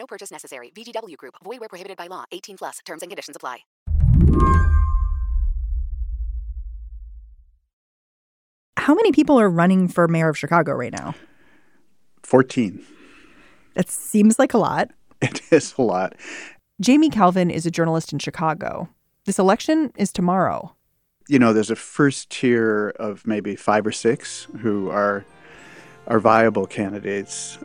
No purchase necessary. VGW Group. Void where prohibited by law. 18 plus. Terms and conditions apply. How many people are running for mayor of Chicago right now? 14. That seems like a lot. It is a lot. Jamie Kalven is a journalist in Chicago. This election is tomorrow. You know, there's a first tier of maybe five or six who are are viable candidates.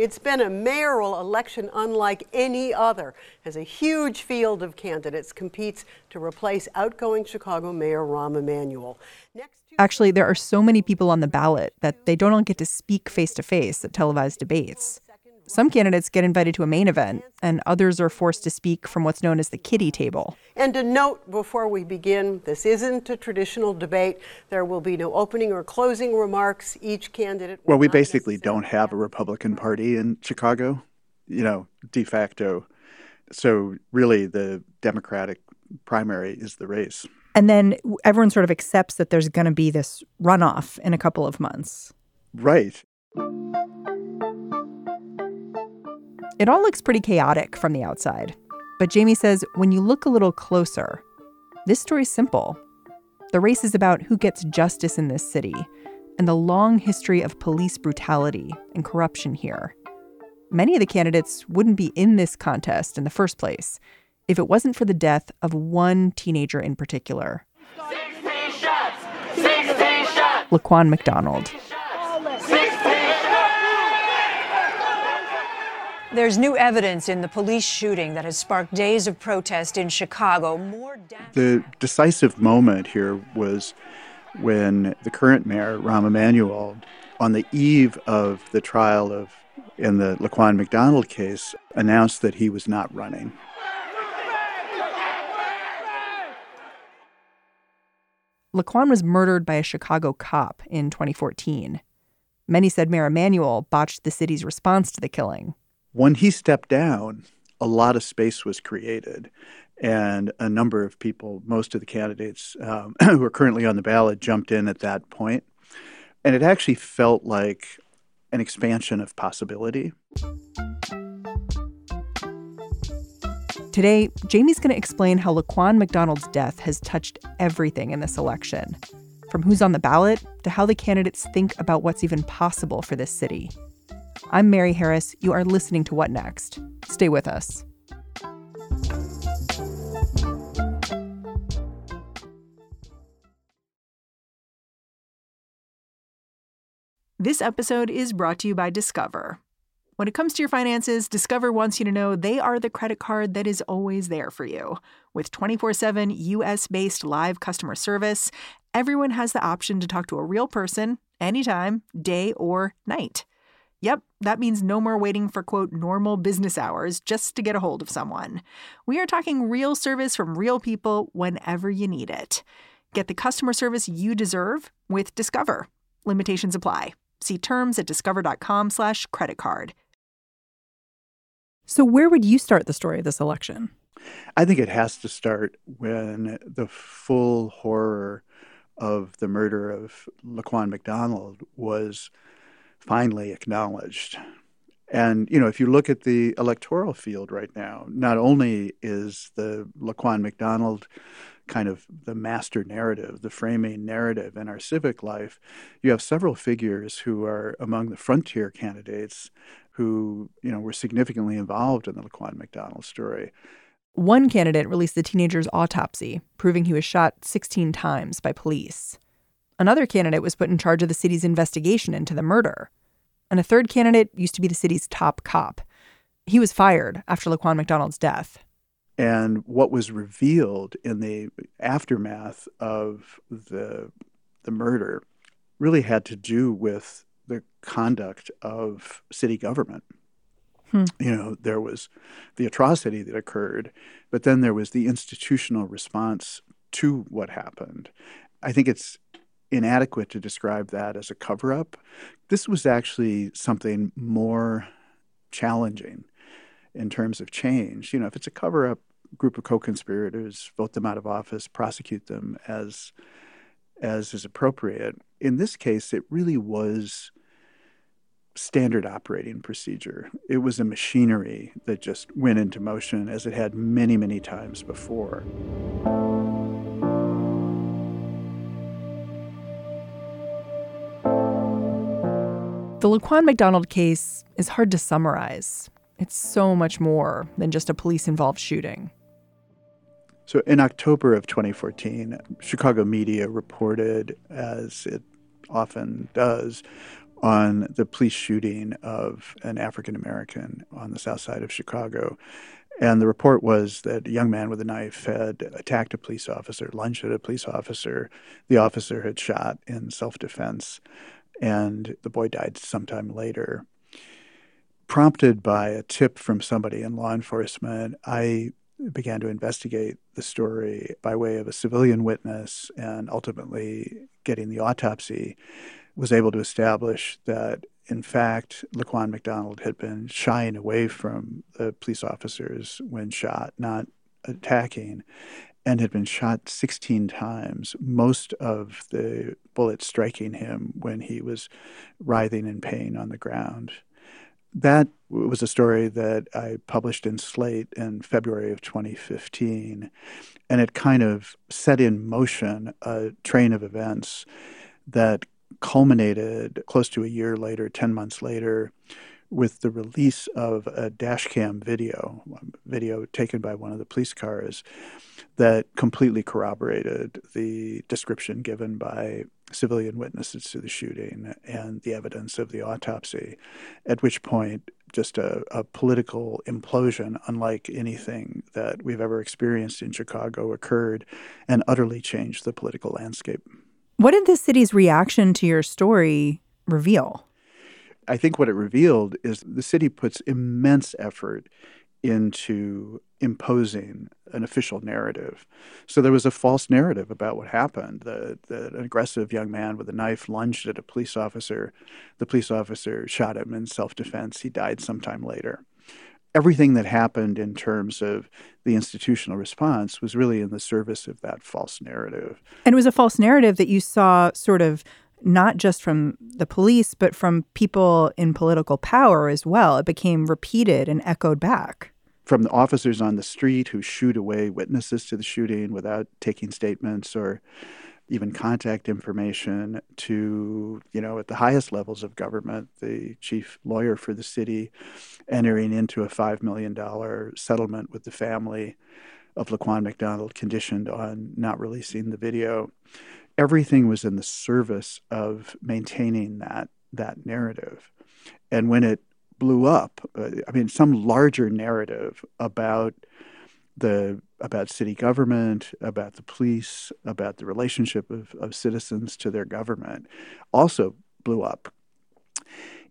It's been a mayoral election unlike any other, as a huge field of candidates competes to replace outgoing Chicago Mayor Rahm Emanuel. Next Actually, there are so many people on the ballot that they don't get to speak face to face at televised debates. Some candidates get invited to a main event, and others are forced to speak from what's known as the kiddie table. And a note before we begin this isn't a traditional debate. There will be no opening or closing remarks. Each candidate. Well, we basically don't have a Republican Party in Chicago, you know, de facto. So, really, the Democratic primary is the race. And then everyone sort of accepts that there's going to be this runoff in a couple of months. Right. It all looks pretty chaotic from the outside. But Jamie says when you look a little closer, this story's simple. The race is about who gets justice in this city and the long history of police brutality and corruption here. Many of the candidates wouldn't be in this contest in the first place if it wasn't for the death of one teenager in particular. 16 shots! 16 shots! Laquan McDonald. There's new evidence in the police shooting that has sparked days of protest in Chicago. More the decisive moment here was when the current mayor, Rahm Emanuel, on the eve of the trial of in the Laquan McDonald case, announced that he was not running. Laquan was murdered by a Chicago cop in 2014. Many said Mayor Emanuel botched the city's response to the killing. When he stepped down, a lot of space was created, and a number of people, most of the candidates um, who are currently on the ballot, jumped in at that point. And it actually felt like an expansion of possibility. Today, Jamie's going to explain how Laquan McDonald's death has touched everything in this election, from who's on the ballot to how the candidates think about what's even possible for this city. I'm Mary Harris. You are listening to What Next? Stay with us. This episode is brought to you by Discover. When it comes to your finances, Discover wants you to know they are the credit card that is always there for you. With 24 7 US based live customer service, everyone has the option to talk to a real person anytime, day or night. Yep, that means no more waiting for quote normal business hours just to get a hold of someone. We are talking real service from real people whenever you need it. Get the customer service you deserve with Discover. Limitations apply. See terms at discover.com/slash credit card. So, where would you start the story of this election? I think it has to start when the full horror of the murder of Laquan McDonald was finally acknowledged. And, you know, if you look at the electoral field right now, not only is the Laquan McDonald kind of the master narrative, the framing narrative in our civic life, you have several figures who are among the frontier candidates who, you know, were significantly involved in the Laquan McDonald story. One candidate released the teenager's autopsy, proving he was shot 16 times by police. Another candidate was put in charge of the city's investigation into the murder. And a third candidate used to be the city's top cop. He was fired after Laquan McDonald's death. And what was revealed in the aftermath of the the murder really had to do with the conduct of city government. Hmm. You know, there was the atrocity that occurred, but then there was the institutional response to what happened. I think it's inadequate to describe that as a cover up. This was actually something more challenging in terms of change. You know, if it's a cover up group of co conspirators, vote them out of office, prosecute them as as is appropriate. In this case, it really was standard operating procedure. It was a machinery that just went into motion as it had many, many times before. The Laquan McDonald case is hard to summarize. It's so much more than just a police involved shooting. So, in October of 2014, Chicago media reported, as it often does, on the police shooting of an African American on the south side of Chicago. And the report was that a young man with a knife had attacked a police officer, lunged at a police officer. The officer had shot in self defense, and the boy died sometime later. Prompted by a tip from somebody in law enforcement, I began to investigate the story by way of a civilian witness and ultimately getting the autopsy was able to establish that, in fact, Laquan McDonald had been shying away from the police officers when shot, not attacking, and had been shot 16 times, most of the bullets striking him when he was writhing in pain on the ground. That was a story that I published in Slate in February of 2015, and it kind of set in motion a train of events that culminated close to a year later, 10 months later, with the release of a dash cam video, um, video taken by one of the police cars that completely corroborated the description given by civilian witnesses to the shooting and the evidence of the autopsy, at which point just a, a, political implosion unlike anything that we've ever experienced in Chicago occurred and utterly changed the political landscape. What did the city's reaction to your story reveal? I think what it revealed is the city puts immense effort into imposing an official narrative. So there was a false narrative about what happened. That an aggressive young man with a knife lunged at a police officer. The police officer shot him in self defense. He died sometime later everything that happened in terms of the institutional response was really in the service of that false narrative. And it was a false narrative that you saw sort of not just from the police, but from people in political power as well. It became repeated and echoed back. From the officers on the street who shoot away witnesses to the shooting without taking statements or even contact information to, you know, at the highest levels of government, the chief lawyer for the city entering into a $5 million settlement with the family of Laquan McDonald conditioned on not releasing the video. Everything was in the service of maintaining that that narrative. And when it blew up, uh, I mean, some larger narrative about the about city government, about the police, about the relationship of, of citizens to their government also blew up.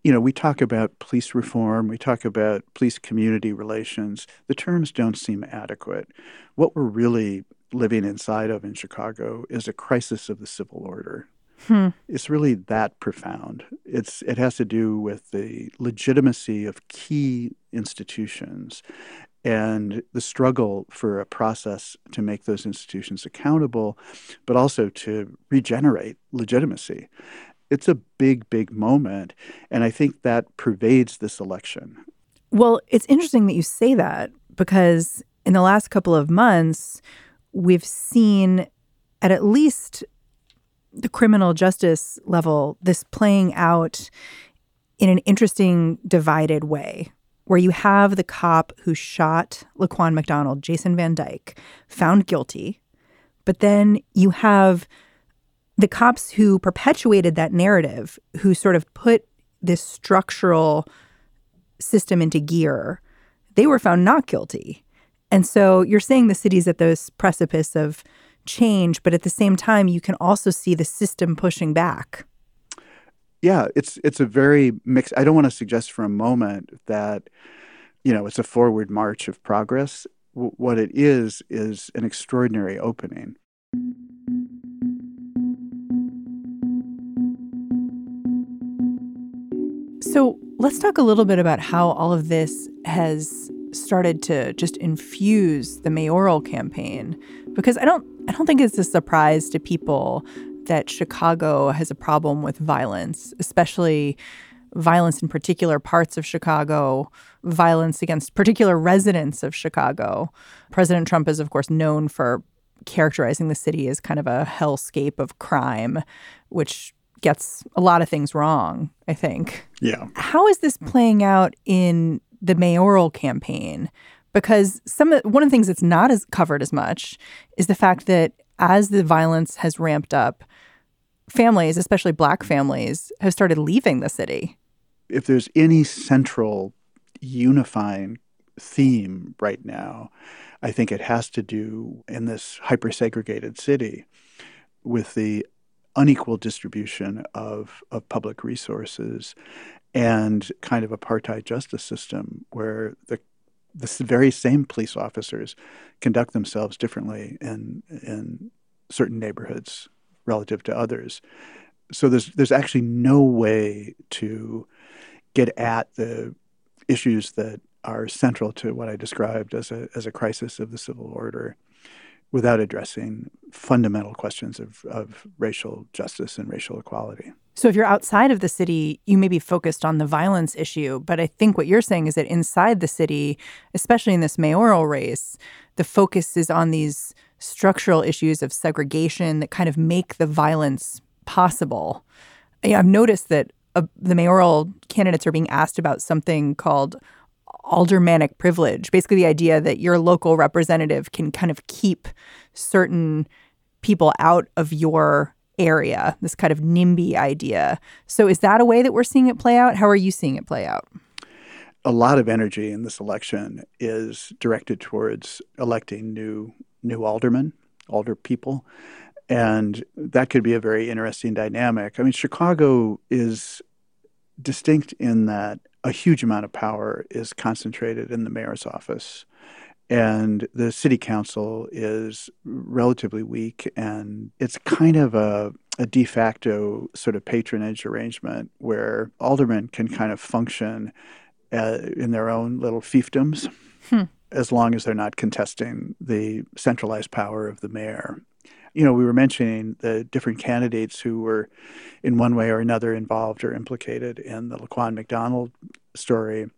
You know, we talk about police reform, we talk about police community relations. The terms don't seem adequate. What we're really living inside of in Chicago is a crisis of the civil order. Hmm. It's really that profound. It's it has to do with the legitimacy of key institutions and the struggle for a process to make those institutions accountable, but also to regenerate legitimacy. It's a big, big moment. And I think that pervades this election. Well, it's interesting that you say that because in the last couple of months, we've seen at at least the criminal justice level this playing out in an interesting divided way where you have the cop who shot Laquan McDonald, Jason Van Dyke, found guilty, but then you have the cops who perpetuated that narrative, who sort of put this structural system into gear, they were found not guilty. And so you're saying the city's at this precipice of change, but at the same time, you can also see the system pushing back. Yeah, it's it's a very mixed. I don't want to suggest for a moment that you know, it's a forward march of progress. W- what it is, is an extraordinary opening. So let's talk a little bit about how all of this has started to just infuse the mayoral campaign because I don't I don't think it's a surprise to people that Chicago has a problem with violence, especially violence in particular parts of Chicago, violence against particular residents of Chicago. President Trump is of course known for characterizing the city as kind of a hellscape of crime, which gets a lot of things wrong, I think. Yeah. How is this playing out in the mayoral campaign? Because some one of the things that's not as covered as much is the fact that as the violence has ramped up, families, especially black families, have started leaving the city. If there's any central unifying theme right now, I think it has to do in this hyper segregated city with the unequal distribution of, of public resources and kind of apartheid justice system where the the very same police officers conduct themselves differently in in certain neighborhoods relative to others. So there's there's actually no way to get at the issues that are central to what I described as a as a crisis of the civil order without addressing fundamental questions of, of racial justice and racial equality. So, if you're outside of the city, you may be focused on the violence issue. But I think what you're saying is that inside the city, especially in this mayoral race, the focus is on these structural issues of segregation that kind of make the violence possible. I've noticed that uh, the mayoral candidates are being asked about something called aldermanic privilege, basically the idea that your local representative can kind of keep certain people out of your area, this kind of NIMBY idea. So is that a way that we're seeing it play out? How are you seeing it play out? A lot of energy in this election is directed towards electing new new aldermen, alder people. And that could be a very interesting dynamic. I mean, Chicago is distinct in that a huge amount of power is concentrated in the mayor's office. And the city council is relatively weak, and it's kind of a, a de facto sort of patronage arrangement where aldermen can kind of function uh, in their own little fiefdoms hmm. as long as they're not contesting the centralized power of the mayor you know, we were mentioning the different candidates who were in one way or another involved or implicated in the Laquan McDonald story.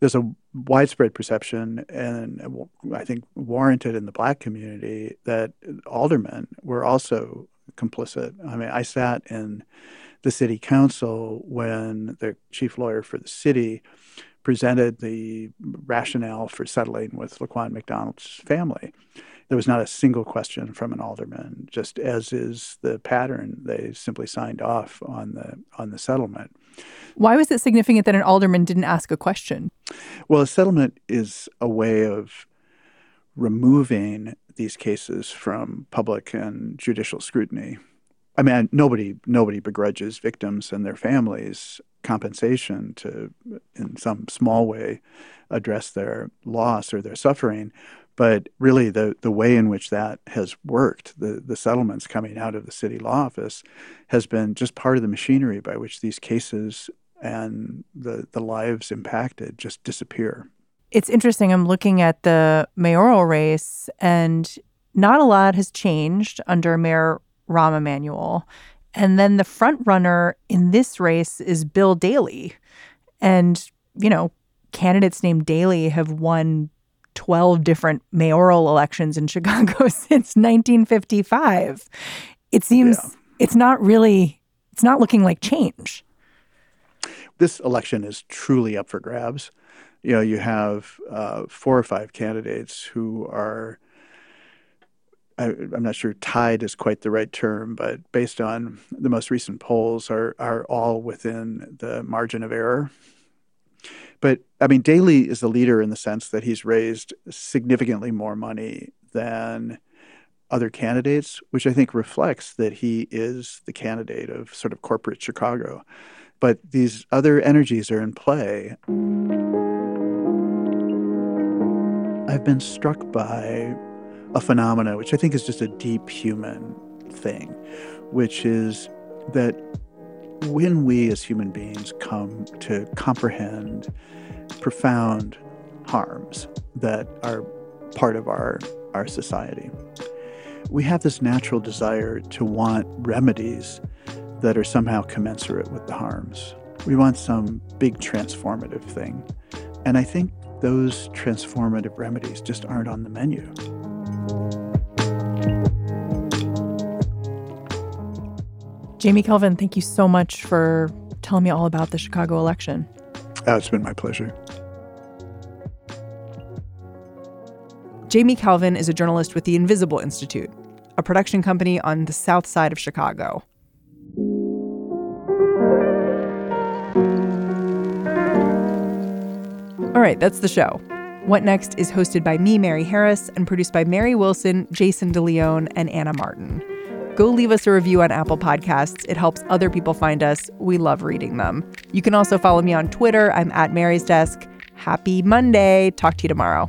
There's a widespread perception, and I think warranted in the black community, that aldermen were also complicit. I mean, I sat in the city council when the chief lawyer for the city presented the rationale for settling with Laquan McDonald's family there was not a single question from an alderman. Just as is the pattern, they simply signed off on the on the settlement. Why was it significant that an alderman didn't ask a question? Well, a settlement is a way of removing these cases from public and judicial scrutiny. I mean, nobody nobody begrudges victims and their families compensation to, in some small way, address their loss or their suffering. But really, the, the way in which that has worked, the, the settlements coming out of the city law office, has been just part of the machinery by which these cases and the, the lives impacted just disappear. It's interesting. I'm looking at the mayoral race, and not a lot has changed under Mayor Rahm Emanuel. And then the front runner in this race is Bill Daley. And, you know, candidates named Daley have won 12 different mayoral elections in Chicago since 1955. It seems yeah. it's not really, it's not looking like change. This election is truly up for grabs. You know, you have uh, four or five candidates who are, I, am not sure tied is quite the right term, but based on the most recent polls, are, are all within the margin of error but I mean, Daley is the leader in the sense that he's raised significantly more money than other candidates, which I think reflects that he is the candidate of sort of corporate Chicago. But these other energies are in play. I've been struck by a phenomena which I think is just a deep human thing, which is that when we as human beings come to comprehend profound harms that are part of our, our society, we have this natural desire to want remedies that are somehow commensurate with the harms. We want some big transformative thing. And I think those transformative remedies just aren't on the menu. Jamie Kalven, thank you so much for telling me all about the Chicago election. Oh, it's been my pleasure. Jamie Kalven is a journalist with the Invisible Institute, a production company on the south side of Chicago. All right, that's the show. What Next is hosted by me, Mary Harris, and produced by Mary Wilson, Jason DeLeon, and Anna Martin. Go leave us a review on Apple Podcasts. It helps other people find us. We love reading them. You can also follow me on Twitter. I'm at Mary's Desk. Happy Monday. Talk to you tomorrow.